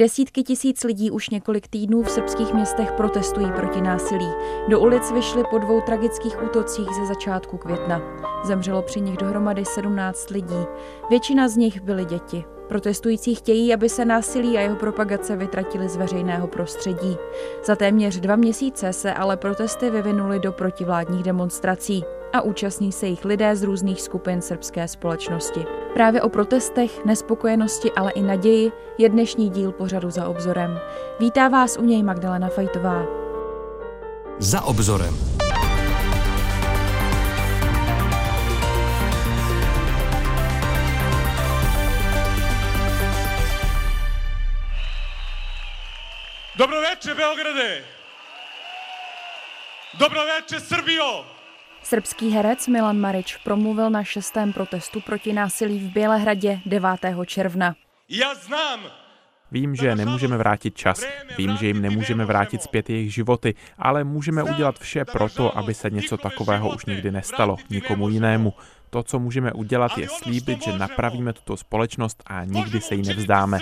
Desítky tisíc lidí už několik týdnů v srbských městech protestují proti násilí. Do ulic vyšli po dvou tragických útocích ze začátku května. Zemřelo při nich dohromady 17 lidí. Většina z nich byly děti. Protestující chtějí, aby se násilí a jeho propagace vytratily z veřejného prostředí. Za téměř dva měsíce se ale protesty vyvinuly do protivládních demonstrací a účastní se jich lidé z různých skupin srbské společnosti. Právě o protestech, nespokojenosti, ale i naději je dnešní díl pořadu za obzorem. Vítá vás u něj Magdalena Fajtová. Za obzorem. Dobro večer, Beograde! Dobro večer, Srbijo! Srbský herec Milan Marič promluvil na šestém protestu proti násilí v Bělehradě 9. června. Já znám, Vím, že nemůžeme vrátit čas, vím, že jim nemůžeme vrátit zpět jejich životy, ale můžeme udělat vše proto, aby se něco takového už nikdy nestalo, nikomu jinému. To, co můžeme udělat, je slíbit, že napravíme tuto společnost a nikdy se jí nevzdáme.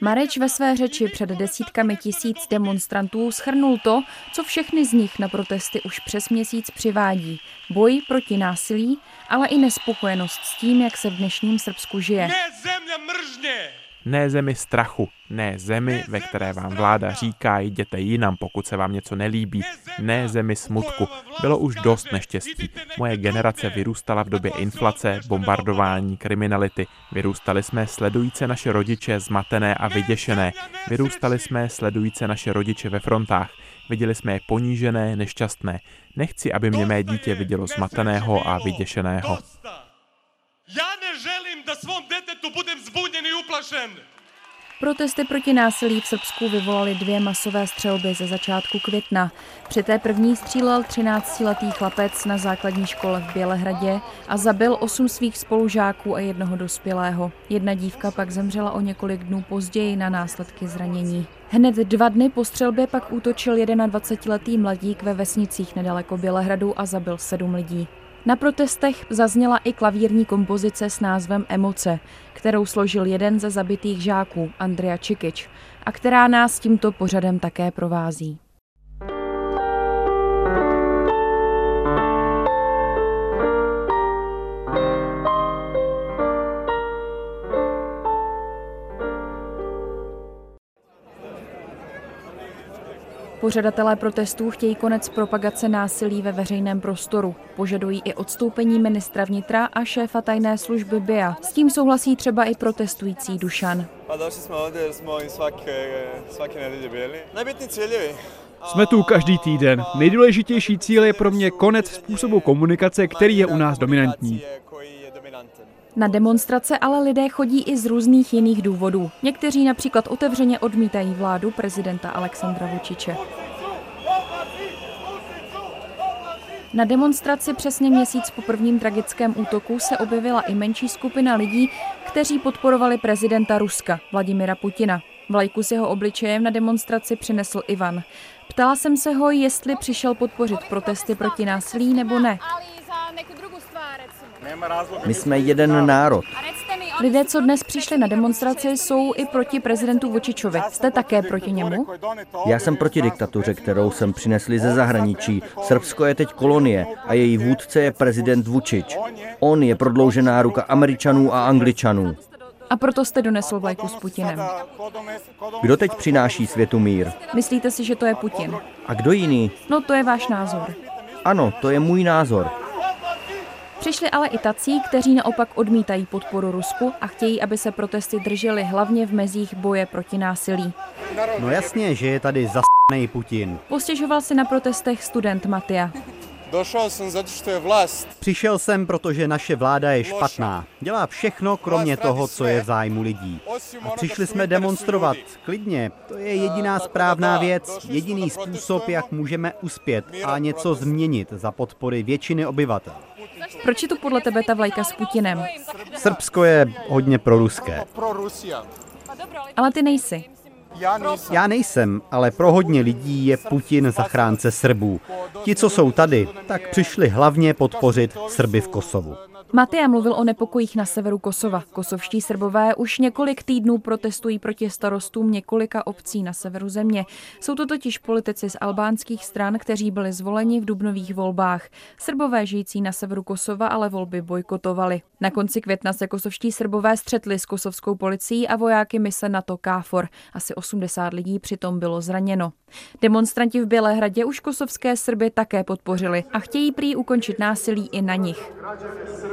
Mareč ve své řeči před desítkami tisíc demonstrantů schrnul to, co všechny z nich na protesty už přes měsíc přivádí. Boj proti násilí, ale i nespokojenost s tím, jak se v dnešním Srbsku žije. Ne zemlja mržnje! Ne zemi strachu, ne zemi, ve které vám vláda říká, jděte jinam, pokud se vám něco nelíbí. Ne zemi smutku. Bylo už dost neštěstí. Moje generace vyrůstala v době inflace, bombardování, kriminality. Vyrůstali jsme sledujíce naše rodiče zmatené a vyděšené. Vyrůstali jsme sledujíce naše rodiče ve frontách. Viděli jsme je ponížené, nešťastné. Nechci, aby mě mé dítě vidělo zmateného a vyděšeného. Da svom detetu budem zbunjen i uplašen. Protesty proti násilí v Srbsku vyvolaly dvě masové střelby ze začátku května. Při té první střílel 13-letý chlapec na základní škole v Bělehradě a zabil osm svých spolužáků a jednoho dospělého. Jedna dívka pak zemřela o několik dnů později na následky zranění. Hned dva dny po střelbě pak útočil 21-letý mladík ve vesnicích nedaleko Bělehradu a zabil sedm lidí. Na protestech zazněla i klavírní kompozice s názvem Emoce, kterou složil jeden ze zabitých žáků, Andrea Čikič, a která nás tímto pořadem také provází. Pořadatelé protestů chtějí konec propagace násilí ve veřejném prostoru. Požadují i odstoupení ministra vnitra a šéfa tajné služby BIA. S tím souhlasí třeba i protestující Dušan. Pa došli smo ovdje jer smo i svake, svake nedelje bili. Najbitniji ciljevi Jsme tu každý týden. Nejdůležitější cíl je pro mě konec způsobu komunikace, který je u nás dominantní. Na demonstrace ale lidé chodí i z různých jiných důvodů. Někteří například otevřeně odmítají vládu prezidenta Alexandra Vučiče. Na demonstraci přesně měsíc po prvním tragickém útoku se objevila i menší skupina lidí, kteří podporovali prezidenta Ruska, Vladimira Putina. Vlajku s jeho obličejem na demonstraci přinesl Ivan. Ptala jsem se ho, jestli přišel podpořit protesty proti násilí nebo ne. ali i za neku drugu stvar, recimo. My jsme jeden národ. Lidé, co dnes přišli na demonstraci, jsou i proti prezidentu Vučičovi. Jste také proti němu? Já jsem proti diktatuře, kterou jsem přinesli ze zahraničí. Srbsko je teď kolonie a její vůdce je prezident Vučić. On je prodloužená ruka Američanů a Angličanů. A proto jste donesl vlajku s Putinem. Kdo teď přináší světu mír? Myslíte si, že to je Putin? A kdo jiný? No to je váš názor. Ano, to je můj názor. Přišli ale i tací, kteří naopak odmítají podporu Rusku a chtějí, aby se protesty držely hlavně v mezích boje proti násilí. No jasně, že je tady zasný Putin. Postěžoval si na protestech student Matia. Došao sam zato što je vlast Přišel jsem, protože naše vláda je špatná. Dělá všechno, kromě toho, co je v zájmu lidí. A přišli jsme demonstrovat. Klidně, to je jediná správná věc, jediný způsob, jak můžeme uspět a něco změnit za podpory většiny obyvatel. Proč je tu podle tebe ta vlajka s Putinem? Srbsko je hodně proruské. Ale ty nejsi. Já nejsem, ale pro hodně lidí je Putin zachránce Srbů. Ti, co jsou tady, tak přišli hlavně podpořit Srby v Kosovu. Matia mluvil o nepokojích na severu Kosova. Kosovští Srbové už několik týdnů protestují proti starostům několika obcí na severu země. Jsou to totiž politici z albánských stran, kteří byli zvoleni v dubnových volbách. Srbové žijící na severu Kosova ale volby bojkotovali. Na konci května se kosovští Srbové střetli s kosovskou policií a vojáky mise NATO KFOR. Asi 80 lidí přitom bylo zraněno. Demonstranti v Bělehradě už kosovské Srby také podpořili a chtějí prý ukončit násilí i na nich.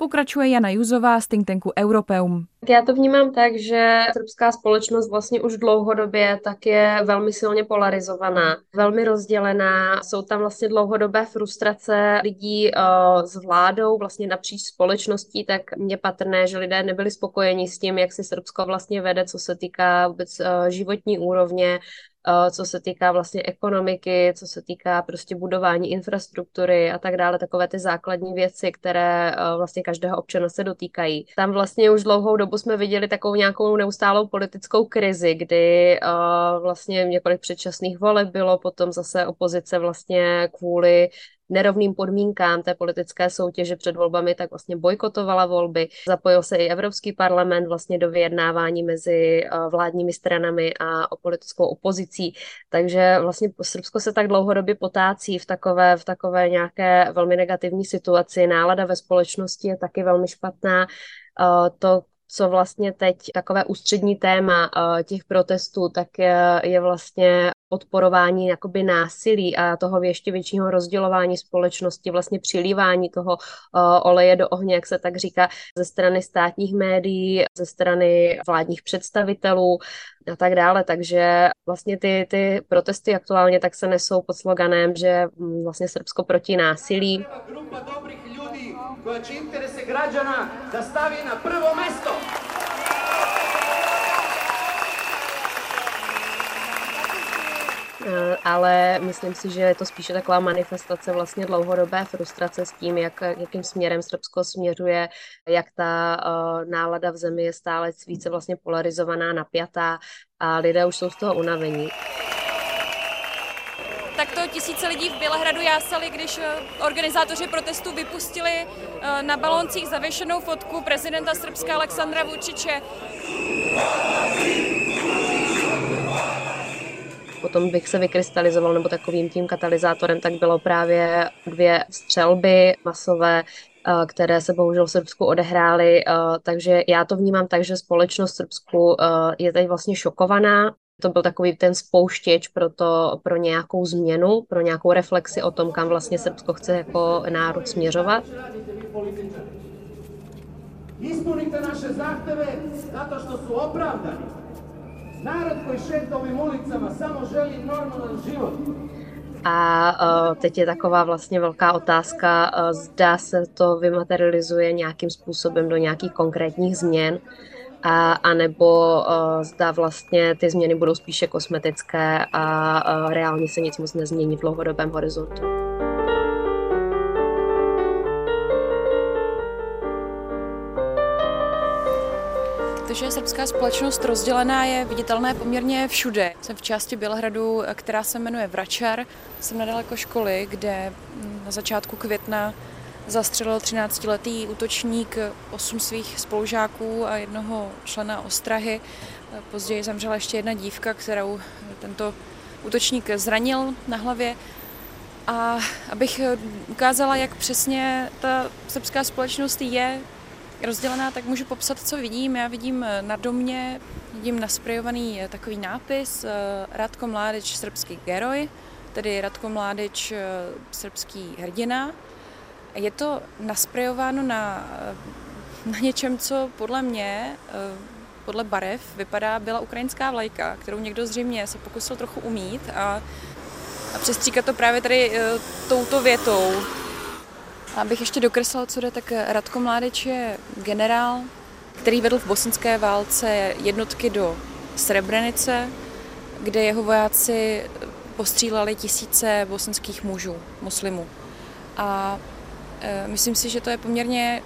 Pokračuje Jana Juzová z think tanku Europeum. Já to vnímám tak, že srbská společnost vlastně už dlouhodobě tak je velmi silně polarizovaná, velmi rozdělená. Jsou tam vlastně dlouhodobé frustrace lidí uh, s vládou, vlastně napříč společností, tak mě patrné, že lidé nebyli spokojeni s tím, jak si Srbsko vlastně vede, co se týká vůbec uh, životní úrovně, Eh, co se týká vlastně ekonomiky, co se týká prostě budování infrastruktury a tak dále, takové ty základní věci, které vlastně každého občana se dotýkají. Tam vlastně už dlouhou dobu jsme viděli takovou nějakou neustálou politickou krizi, kdy eh, vlastně několik předčasných voleb bylo, potom zase opozice vlastně kvůli nerovným podmínkám té politické soutěže před volbami, tak vlastně bojkotovala volby. Zapojil se i Evropský parlament vlastně do vyjednávání mezi eh, vládními stranami a politickou opozicí. Takže vlastně Srbsko se tak dlouhodobě potácí v takové, v takové nějaké velmi negativní situaci. Nálada ve společnosti je taky velmi špatná. Eh, to, co vlastně teď takové ústřední téma eh, těch protestů, tak je, vlastně podporování jakoby násilí a toho ještě většího rozdělování společnosti, vlastně přilívání toho uh, oleje do ohně, jak se tak říká, ze strany státních médií, ze strany vládních představitelů a tak dále. Takže vlastně ty, ty protesty aktuálně tak se nesou pod sloganem, že mm, vlastně Srbsko proti násilí. Koja će interese građana da stavi na prvo mesto. Eh, ale myslím si, že je to spíše taková manifestace vlastně dlouhodobé frustrace s tím, jak, jakým směrem Srbsko směřuje, jak ta uh, nálada v zemi je stále více vlastně polarizovaná, napjatá a lidé už jsou z toho unavení. Takto tisíce lidí v Bělehradu jásali, když eh, organizátoři protestu vypustili na baloncích zavěšenou fotku prezidenta Srbska Aleksandra Vučiče potom bych se vykrystalizoval, nebo takovým tím katalyzátorem, tak bylo právě dvě střelby masové, eh, které se bohužel v Srbsku odehrály, eh, takže já to vnímám tak, že společnost Srbsku eh, je teď vlastně šokovaná. To byl takový ten spouštěč pro, to, pro nějakou změnu, pro nějakou reflexi o tom, kam vlastně Srbsko chce jako národ směřovat. Ispunite naše zahteve zato što su opravdani. Narod koji šeta ovim ulicama samo želi normalan život. A uh, teď je taková vlastně velká otázka, uh, zda se to vymaterializuje nějakým způsobem do nějakých konkrétních změn, a, a nebo uh, zda vlastně ty změny budou spíše kosmetické a uh, reálně se nic moc nezmění v dlouhodobém horizontu. To, že je srbská společnost rozdělená, je viditelné poměrně všude. Jsem v části Bělehradu, která se jmenuje Vračar. Jsem nedaleko školy, kde na začátku května zastřelil 13-letý útočník osm svých spolužáků a jednoho člena ostrahy. Později zemřela ještě jedna dívka, kterou tento útočník zranil na hlavě. A abych ukázala, jak přesně ta srbská společnost je rozdělená, tak můžu popsat, co vidím. Já vidím eh, na domě, vidím nasprejovaný eh, takový nápis eh, Radko Mládeč srbský geroj, tedy Radko Mládeč srbský hrdina. Je to nasprejováno na, na něčem, co podle mě, podle barev, vypadá byla ukrajinská vlajka, kterou někdo zřejmě se pokusil trochu umít a, a přestříkat to právě tady touto větou. Abych ještě dokreslil, co jde, tak Radko Mládeč je generál, který vedl v bosenské válce jednotky do Srebrenice, kde jeho vojáci postříleli tisíce bosenských mužů, muslimů. A myslím si, že to je poměrně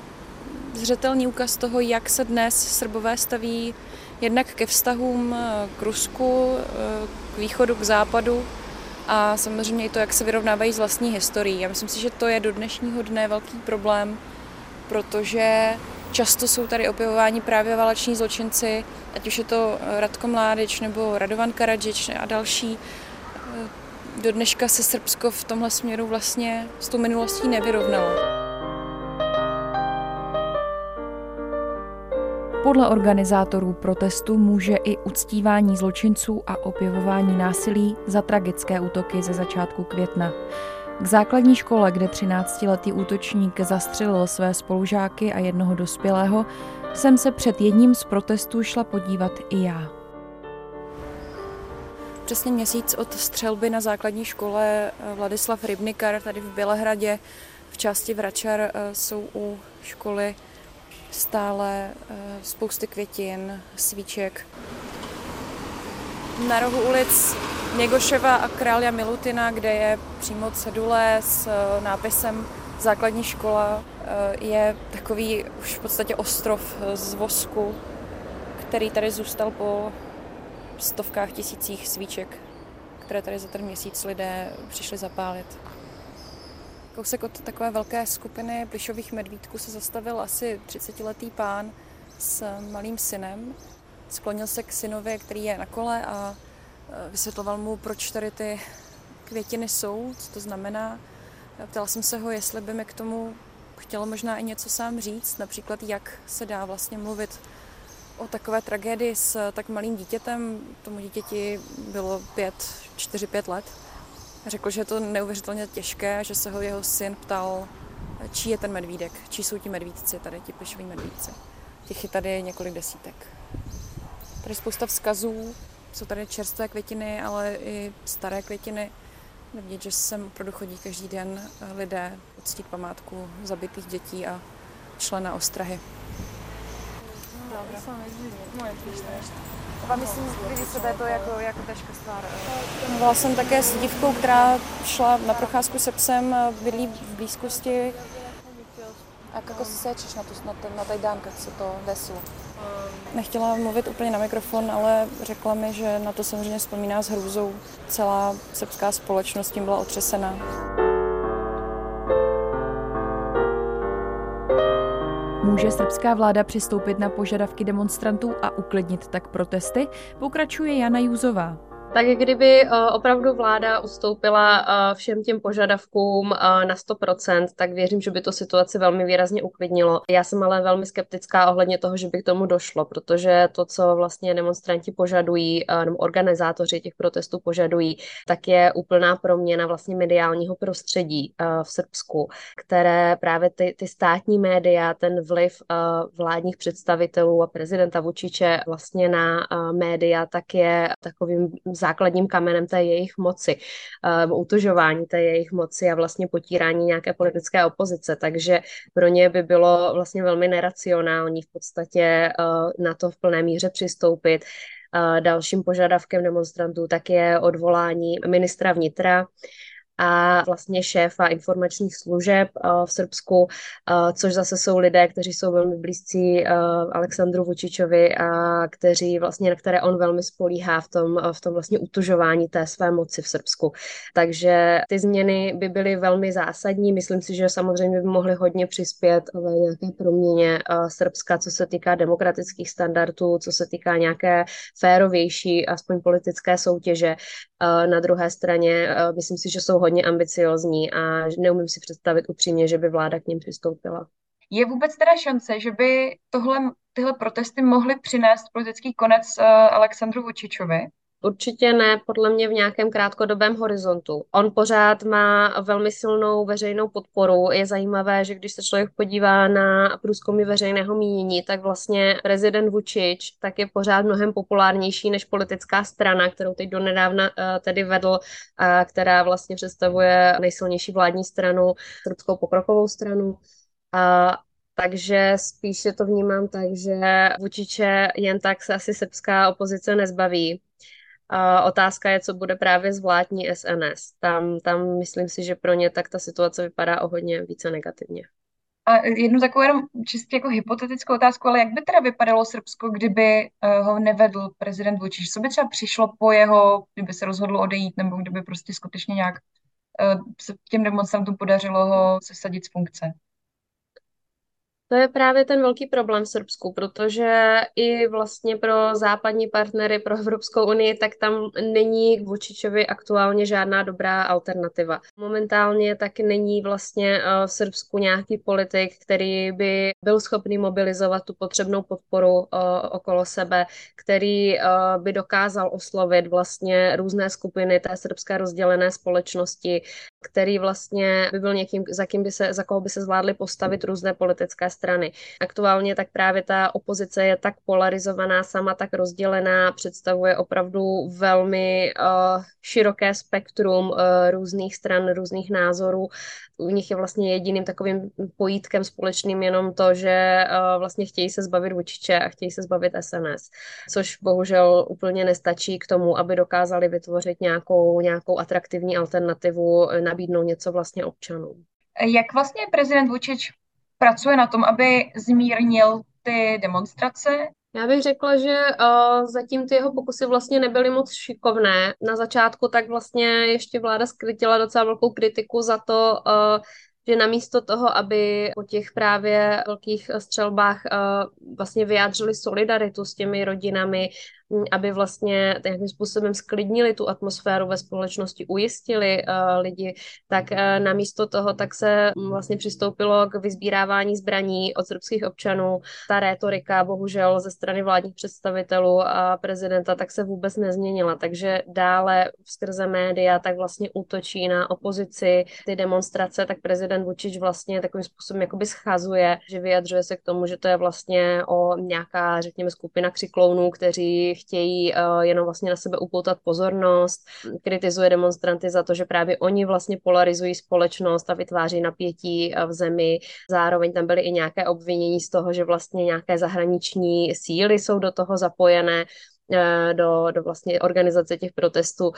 zřetelný úkaz toho, jak se dnes Srbové staví jednak ke vztahům k Rusku, k východu, k západu a samozřejmě i to, jak se vyrovnávají z vlastní historií. Já myslím si, že to je do dnešního dne velký problém, protože často jsou tady opěvováni právě váleční zločinci, ať už je to Radko Mládič nebo Radovan Karadžič a další. Do dneška se Srbsko v tomhle směru vlastně s tou minulostí nevyrovnalo. Podle organizátorů protestu může i uctívání zločinců a opěvování násilí za tragické útoky ze začátku května. K základní škole, kde 13-letý útočník zastřelil své spolužáky a jednoho dospělého, jsem se před jedním z protestů šla podívat i já. Přesně měsíc od střelby na základní škole Vladislav Rybnikar tady v Bělehradě v části Vračar eh, jsou u školy stále eh, spousty květin, svíček. Na rohu ulic Něgoševa a Krália Milutina, kde je přímo cedule s eh, nápisem Základní škola, eh, je takový už v podstatě ostrov z vosku, který tady zůstal po stovkách tisících svíček, které tady za ten měsíc lidé přišli zapálit. Kousek od takové velké skupiny plišových medvídků se zastavil asi 30-letý pán s malým synem. Sklonil se k synovi, který je na kole a e, vysvětloval mu, proč tady ty květiny jsou, co to znamená. Ptala jsem se ho, jestli by mi k tomu chtěl možná i něco sám říct, například jak se dá vlastně mluvit o takové tragédii s tak malým dítětem. Tomu dítěti bylo 5, 4-5 let. Řekl, že je to neuvěřitelně těžké, že se ho jeho syn ptal, čí je ten medvídek, čí jsou ti medvídci, tady ti plišoví medvídci. Těch je tady několik desítek. Tady spousta vzkazů, jsou tady čerstvé květiny, ale i staré květiny. Vidět, že sem opravdu chodí každý den lidé uctít památku zabitých dětí a člena ostrahy. Dobre. A myslím, vy sebe to jako, jako těžká stvar. Byla jsem také s dívkou, která šla na procházku se psem, bydlí v blízkosti. A jak se sečeš na, tu, na, ten, na se to desilo? Nechtěla mluvit úplně na mikrofon, ale řekla mi, že na to samozřejmě vzpomíná s hrůzou. Celá srbská společnost tím byla otřesená. Může srbská vláda přistoupit na požadavky demonstrantů a uklidnit tak protesty? Pokračuje Jana Júzová. Tak kdyby eh, opravdu vláda ustoupila eh, všem těm požadavkům eh, na 100%, tak věřím, že by to situaci velmi výrazně uklidnilo. Já jsem ale velmi skeptická ohledně toho, že by k tomu došlo, protože to, co vlastně demonstranti požadují, nebo organizátoři těch protestů požadují, tak je úplná proměna vlastně mediálního prostředí v Srbsku, které právě ty, ty státní média, ten vliv vládních představitelů a prezidenta Vučiče vlastně na média, tak je takovým základním kamenem té jejich moci, uh, utužování té jejich moci a vlastně potírání nějaké politické opozice. Takže pro ně by bylo vlastně velmi neracionální v podstatě uh, na to v plné míře přistoupit. Uh, dalším požadavkem demonstrantů tak je odvolání ministra vnitra a vlastně šéfa informačních služeb eh, v Srbsku, eh, což zase jsou lidé, kteří jsou velmi blízcí eh, Alexandru Vučičovi a kteří vlastně, na které on velmi spolíhá v tom, v tom vlastně utužování té své moci v Srbsku. Takže ty změny by byly velmi zásadní. Myslím si, že samozřejmě by mohly hodně přispět v nějaké proměně Srbska, co se týká demokratických standardů, co se týká nějaké férovější, aspoň politické soutěže. Na druhé straně myslím si, že jsou hodně ambiciozní a neumím si představit upřímně, že by vláda k ním přistoupila. Je vůbec teda šance, že by tohle, tyhle protesty mohly přinést politický konec uh, Alexandru Vučičovi? Určitě ne, podle mě v nějakém krátkodobém horizontu. On pořád má velmi silnou veřejnou podporu. Je zajímavé, že když se člověk podívá na průzkumy veřejného mínění, tak vlastně prezident Vučić tak je pořád mnohem populárnější než politická strana, kterou teď donedávna uh, tedy vedl, a která vlastně představuje nejsilnější vládní stranu, srbskou pokrokovou stranu. A takže spíše to vnímám tak, že Vučiče jen tak se asi srbská opozice nezbaví. A otázka je, co bude právě s vládní SNS. Tam, tam myslím si, že pro ně tak ta situace vypadá o hodně více negativně. A jednu takovou jenom čistě jako hypotetickou otázku, ale jak by teda vypadalo Srbsko, kdyby ho nevedl prezident Vučić? Co by třeba přišlo po jeho, kdyby se rozhodl odejít, nebo kdyby prostě skutečně nějak se těm demonstrantům podařilo ho sesadit z funkce? To je právě ten velký problém v Srbsku, protože i vlastně pro západní partnery, pro Evropskou unii, tak tam není k Vučičovi aktuálně žádná dobrá alternativa. Momentálně tak není vlastně eh, v Srbsku nějaký politik, který by byl schopný mobilizovat tu potřebnou podporu eh, okolo sebe, který eh, by dokázal oslovit vlastně různé skupiny té srbské rozdělené společnosti, který vlastně by byl někým, za, kým by se, za koho by se zvládly postavit různé politické strany. Aktuálně tak právě ta opozice je tak polarizovaná, sama tak rozdělená, představuje opravdu velmi uh, široké spektrum uh, různých stran, různých názorů. U nich je vlastně jediným takovým pojítkem společným jenom to, že uh, vlastně chtějí se zbavit Vučiče a chtějí se zbavit SNS, což bohužel úplně nestačí k tomu, aby dokázali vytvořit nějakou, nějakou atraktivní alternativu, nabídnout něco vlastně občanům. Jak vlastně prezident Vučič pracuje na tom, aby zmírnil ty demonstrace. Já bych řekla, že uh, zatím ty jeho pokusy vlastně nebyly moc šikovné. Na začátku tak vlastně ještě vláda skrytila docela velkou kritiku za to, uh, že namísto toho, aby po těch právě velkých střelbách uh, vlastně vyjádřili solidaritu s těmi rodinami, aby vlastně nějakým způsobem sklidnili tu atmosféru ve společnosti, ujistili uh, lidi, tak uh, namísto toho tak se vlastně přistoupilo k vyzbírávání zbraní od srbských občanů. Ta rétorika bohužel ze strany vládních představitelů a prezidenta tak se vůbec nezměnila, takže dále skrze média tak vlastně útočí na opozici ty demonstrace, tak prezident Vučić vlastně takovým způsobem jakoby schazuje, že vyjadřuje se k tomu, že to je vlastně o nějaká, řekněme, skupina křiklounů, kteří chtějí uh, jenom vlastně na sebe upoutat pozornost, kritizuje demonstranty za to, že právě oni vlastně polarizují společnost a vytváří napětí uh, v zemi. Zároveň tam byly i nějaké obvinění z toho, že vlastně nějaké zahraniční síly jsou do toho zapojené eh, do, do vlastně organizace těch protestů.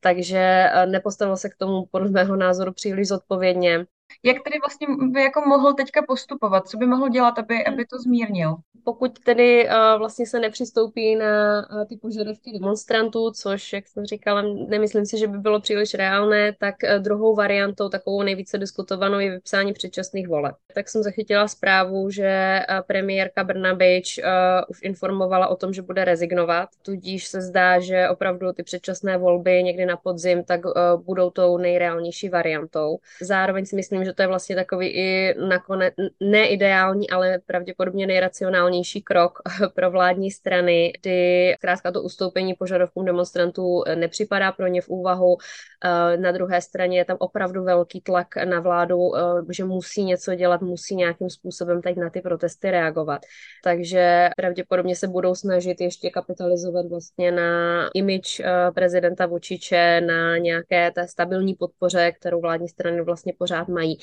Takže nepostavil se k tomu podle mého názoru příliš zodpovědně. Jak tedy vlastně by jako mohl teďka postupovat? Co by mohl dělat, aby, aby to zmírnil? Pokud tedy uh, vlastně se nepřistoupí na uh, ty požadavky demonstrantů, což, jak jsem říkala, nemyslím si, že by bylo příliš reálné, tak uh, druhou variantou, takovou nejvíce diskutovanou, je vypsání předčasných voleb. Tak jsem zachytila zprávu, že uh, premiérka Brnabič uh, už informovala o tom, že bude rezignovat, tudíž se zdá, že opravdu ty předčasné volby někdy na podzim tak uh, budou tou nejreálnější variantou. Zároveň si myslím, že to je vlastně takový i nakonec neideální, ale pravděpodobně nejracionálnější krok pro vládní strany, kdy zkrátka to ustoupení požadavkům demonstrantů nepřipadá pro ně v úvahu. Eh, na druhé straně je tam opravdu velký tlak na vládu, eh, že musí něco dělat, musí nějakým způsobem teď na ty protesty reagovat. Takže pravděpodobně se budou snažit ještě kapitalizovat vlastně na eh, prezidenta Vučiče, na nějaké té stabilní podpoře, kterou vládní strany vlastně pořád mají まい、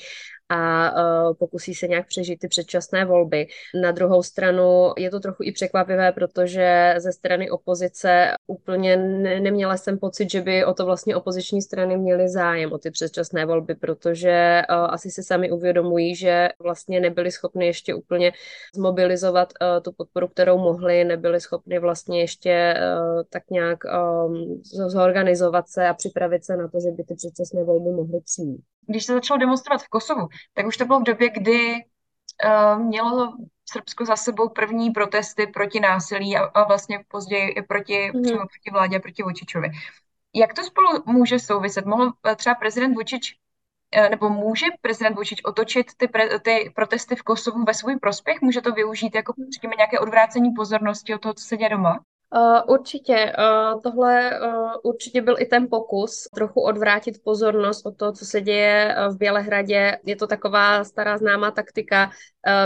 a uh, pokusí se nějak přežít ty předčasné volby. Na druhou stranu je to trochu i překvapivé, protože ze strany opozice úplně ne- neměla jsem pocit, že by o to vlastně opoziční strany měly zájem o ty předčasné volby, protože uh, asi se sami uvědomují, že vlastně nebyli schopni ještě úplně zmobilizovat uh, tu podporu, kterou mohli, nebyli schopni vlastně ještě tak nějak zorganizovat se a připravit se na to, že by ty předčasné volby mohly přijít když se začalo demonstrovat v Kosovu, tak už to bylo v době, kdy uh, mělo Srbsko za sebou první protesty proti násilí a, a vlastně později i proti, mm. přímo proti vládě a proti Vučičovi. Jak to spolu může souviset? Mohl eh, třeba prezident Vučič eh, nebo může prezident Vučič otočit ty, pre, ty protesty v Kosovu ve svůj prospěch? Může to využít jako řekněme, nějaké odvrácení pozornosti od toho, co se děje doma? Uh, určitě. Uh, tohle uh, určitě byl i ten pokus trochu odvrátit pozornost od toho, co se děje v Bělehradě. Je to taková stará známá taktika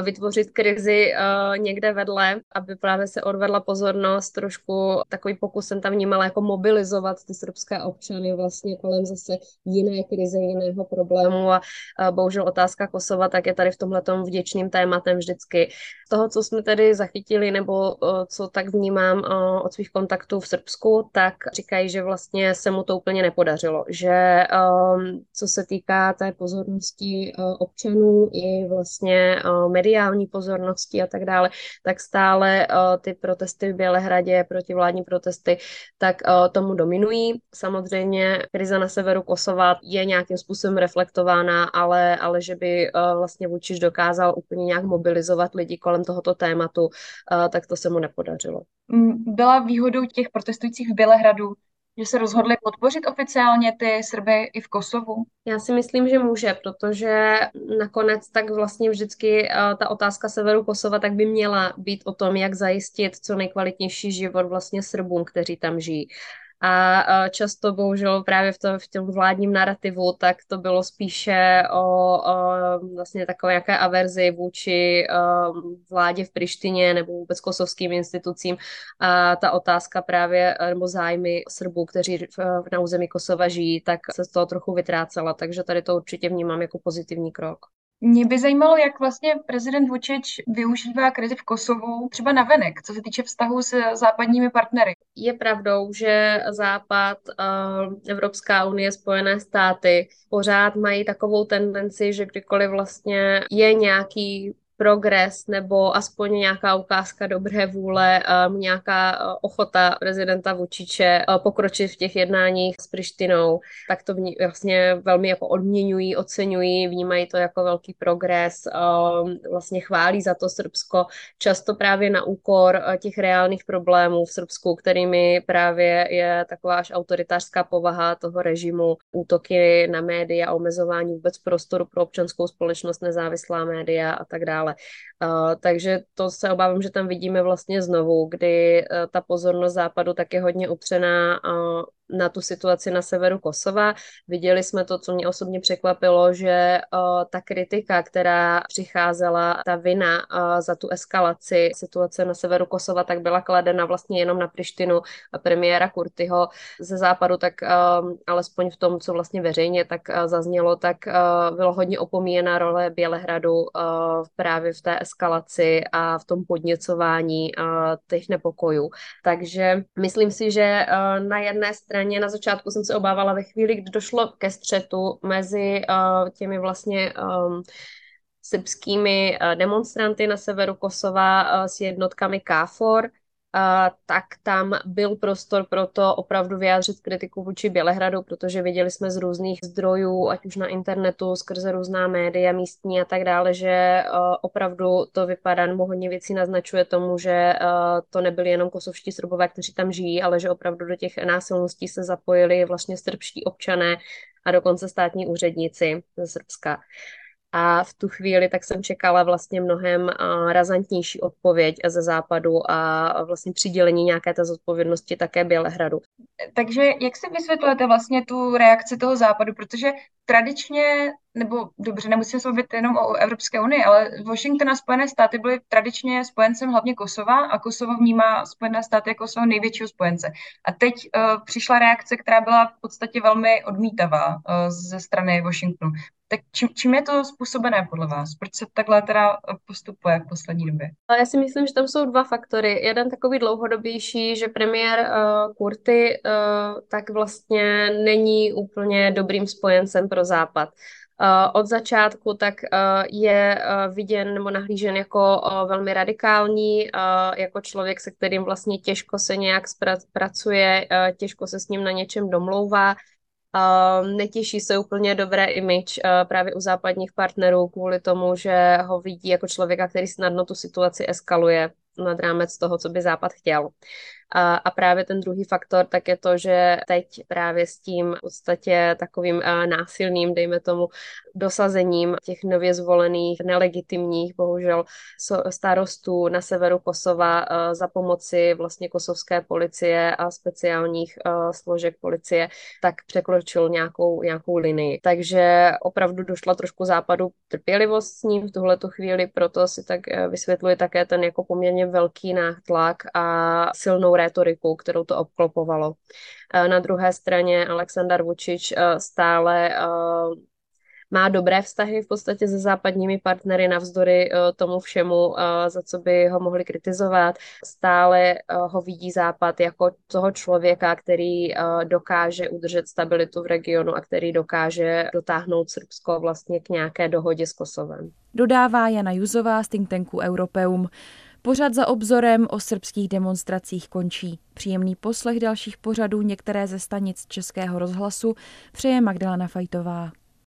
vytvořit krizi uh, někde vedle, aby právě se odvedla pozornost, trošku takový pokus jsem tam vnímala jako mobilizovat ty srbské občany vlastně kolem zase jiné krize, jiného problému a uh, bohužel otázka Kosova tak je tady v tomhle vděčným tématem vždycky. Z toho, co jsme tedy zachytili nebo co tak vnímám od svých kontaktů v Srbsku, tak říkají, že vlastně se mu to úplně nepodařilo, že co se týká té pozornosti občanů i vlastně uh, mediální pozornosti a tak dále, tak stále uh, ty protesty v Bělehradě, protivládní protesty, tak uh, tomu dominují. Samozřejmě krize na severu Kosova je nějakým způsobem reflektována, ale, ale že by uh, vlastně Vučiš dokázal úplně nějak mobilizovat lidi kolem tohoto tématu, tak to se mu nepodařilo. Byla výhodou těch protestujících v Bělehradu, že se rozhodli podpořit oficiálně ty Srby i v Kosovu? Já si myslím, že může, protože nakonec tak vlastně vždycky uh, ta otázka severu Kosova tak by měla být o tom, jak zajistit co nejkvalitnější život vlastně Srbům, kteří tam žijí. A často bohužel právě v, to, v tom vládním narrativu, tak to bylo spíše o, o vlastně takové jaké averzi vůči um, vládě v Prištině nebo vůbec kosovským institucím. A ta otázka právě, nebo zájmy Srbů, kteří v, na území Kosova žijí, tak se z toho trochu vytrácela, takže tady to určitě vnímám jako pozitivní krok. Mě by zajímalo, jak vlastně prezident Vučić využívá krizi v Kosovu třeba na venek, co se týče vztahu s západními partnery. Je pravdou, že Západ, eh, Evropská unie, Spojené státy pořád mají takovou tendenci, že kdykoliv vlastně je nějaký progres nebo aspoň nějaká ukázka dobré vůle, um, nějaká uh, ochota prezidenta Vučiče uh, pokročit v těch jednáních s Prištinou, tak to vlastně velmi jako odměňují, oceňují, vnímají to jako velký progres, um, vlastně chválí za to Srbsko, často právě na úkor těch reálných problémů v Srbsku, kterými právě je taková až autoritářská povaha toho režimu, útoky na média, omezování vůbec prostoru pro občanskou společnost, nezávislá média a tak dále dále. Uh, takže to se obávám, že tam vidíme vlastně znovu, kdy uh, ta pozornost západu tak je hodně upřená uh, na tu situaci na severu Kosova. Viděli jsme to, co mě osobně překvapilo, že uh, ta kritika, která přicházela, ta vina uh, za tu eskalaci situace na severu Kosova, tak byla kladena vlastně jenom na Prištinu premiéra Kurtyho ze západu, tak uh, alespoň v tom, co vlastně veřejně tak zaznělo, tak bylo hodně opomíjena role Bělehradu právě v té eskalaci a v tom podněcování těch nepokojů. Takže myslím si, že na jedné straně straně na začátku jsem se obávala ve chvíli, kdy došlo ke střetu mezi uh, těmi vlastně um, srbskými uh, demonstranty na severu Kosova uh, s jednotkami KFOR, tak tam byl prostor pro to opravdu vyjádřit kritiku vůči Bělehradu, protože viděli jsme z různých zdrojů, ať už na internetu, skrze různá média místní a tak dále, že opravdu to vypadá, nebo hodně věcí naznačuje tomu, že to nebyli jenom kosovští srbové, kteří tam žijí, ale že opravdu do těch násilností se zapojili vlastně srbští občané a dokonce státní úředníci ze Srbska. A v tu chvíli tak jsem čekala vlastně mnohem razantnější odpověď ze západu a vlastně přidělení nějaké té zodpovědnosti také Bělehradu. Takže jak si vysvětlujete vlastně tu reakci toho západu, protože tradičně, nebo dobře, nemusíme se mluvit jenom o Evropské unii, ale Washington a Spojené státy byly tradičně spojencem hlavně Kosova a Kosovo vnímá Spojené státy jako svého největšího spojence. A teď uh, přišla reakce, která byla v podstatě velmi odmítavá uh, ze strany Washingtonu. Tak čím, čím je to způsobené podle vás? Proč se takhle teda postupuje v poslední době? Já si myslím, že tam jsou dva faktory. Jeden takový dlouhodobější, že premiér uh, Kurty uh, tak vlastně není úplně dobrým spojencem pro Západ. Uh, od začátku tak uh, je uh, viděn nebo nahlížen jako velmi radikální, jako člověk, se kterým vlastně těžko se nějak pracuje, těžko se s ním na něčem domlouvá. Netěší se úplně dobré image právě u západních partnerů kvůli tomu, že ho vidí jako člověka, který snadno tu situaci eskaluje nad rámec toho, co by Západ chtěl. A, a právě ten druhý faktor tak je to, že teď právě s tím v podstatě takovým násilným, dejme tomu, dosazením těch nově zvolených, nelegitimních, bohužel, starostů na severu Kosova za pomoci vlastně kosovské policie a speciálních složek policie, tak překročil nějakou, nějakou linii. Takže opravdu došla trošku západu trpělivost s ním v tuhletu chvíli, proto si tak eh, vysvětluje také ten jako poměrně velký nátlak a silnou rétoriku, kterou to obklopovalo. Eh, na druhé straně Aleksandar Vučič eh, stále má dobré vztahy v podstatě se západními partnery navzdory eh, tomu všemu, eh, za co by ho mohli kritizovat. Stále eh, ho vidí Západ jako toho člověka, který dokáže udržet stabilitu v regionu a který dokáže dotáhnout Srbsko vlastně k nějaké dohodě s Kosovem. Dodává Jana Juzová z think tanku Europeum. Pořad za obzorem o srbských demonstracích končí. Příjemný poslech dalších pořadů některé ze stanic Českého rozhlasu přeje Magdalena Fajtová.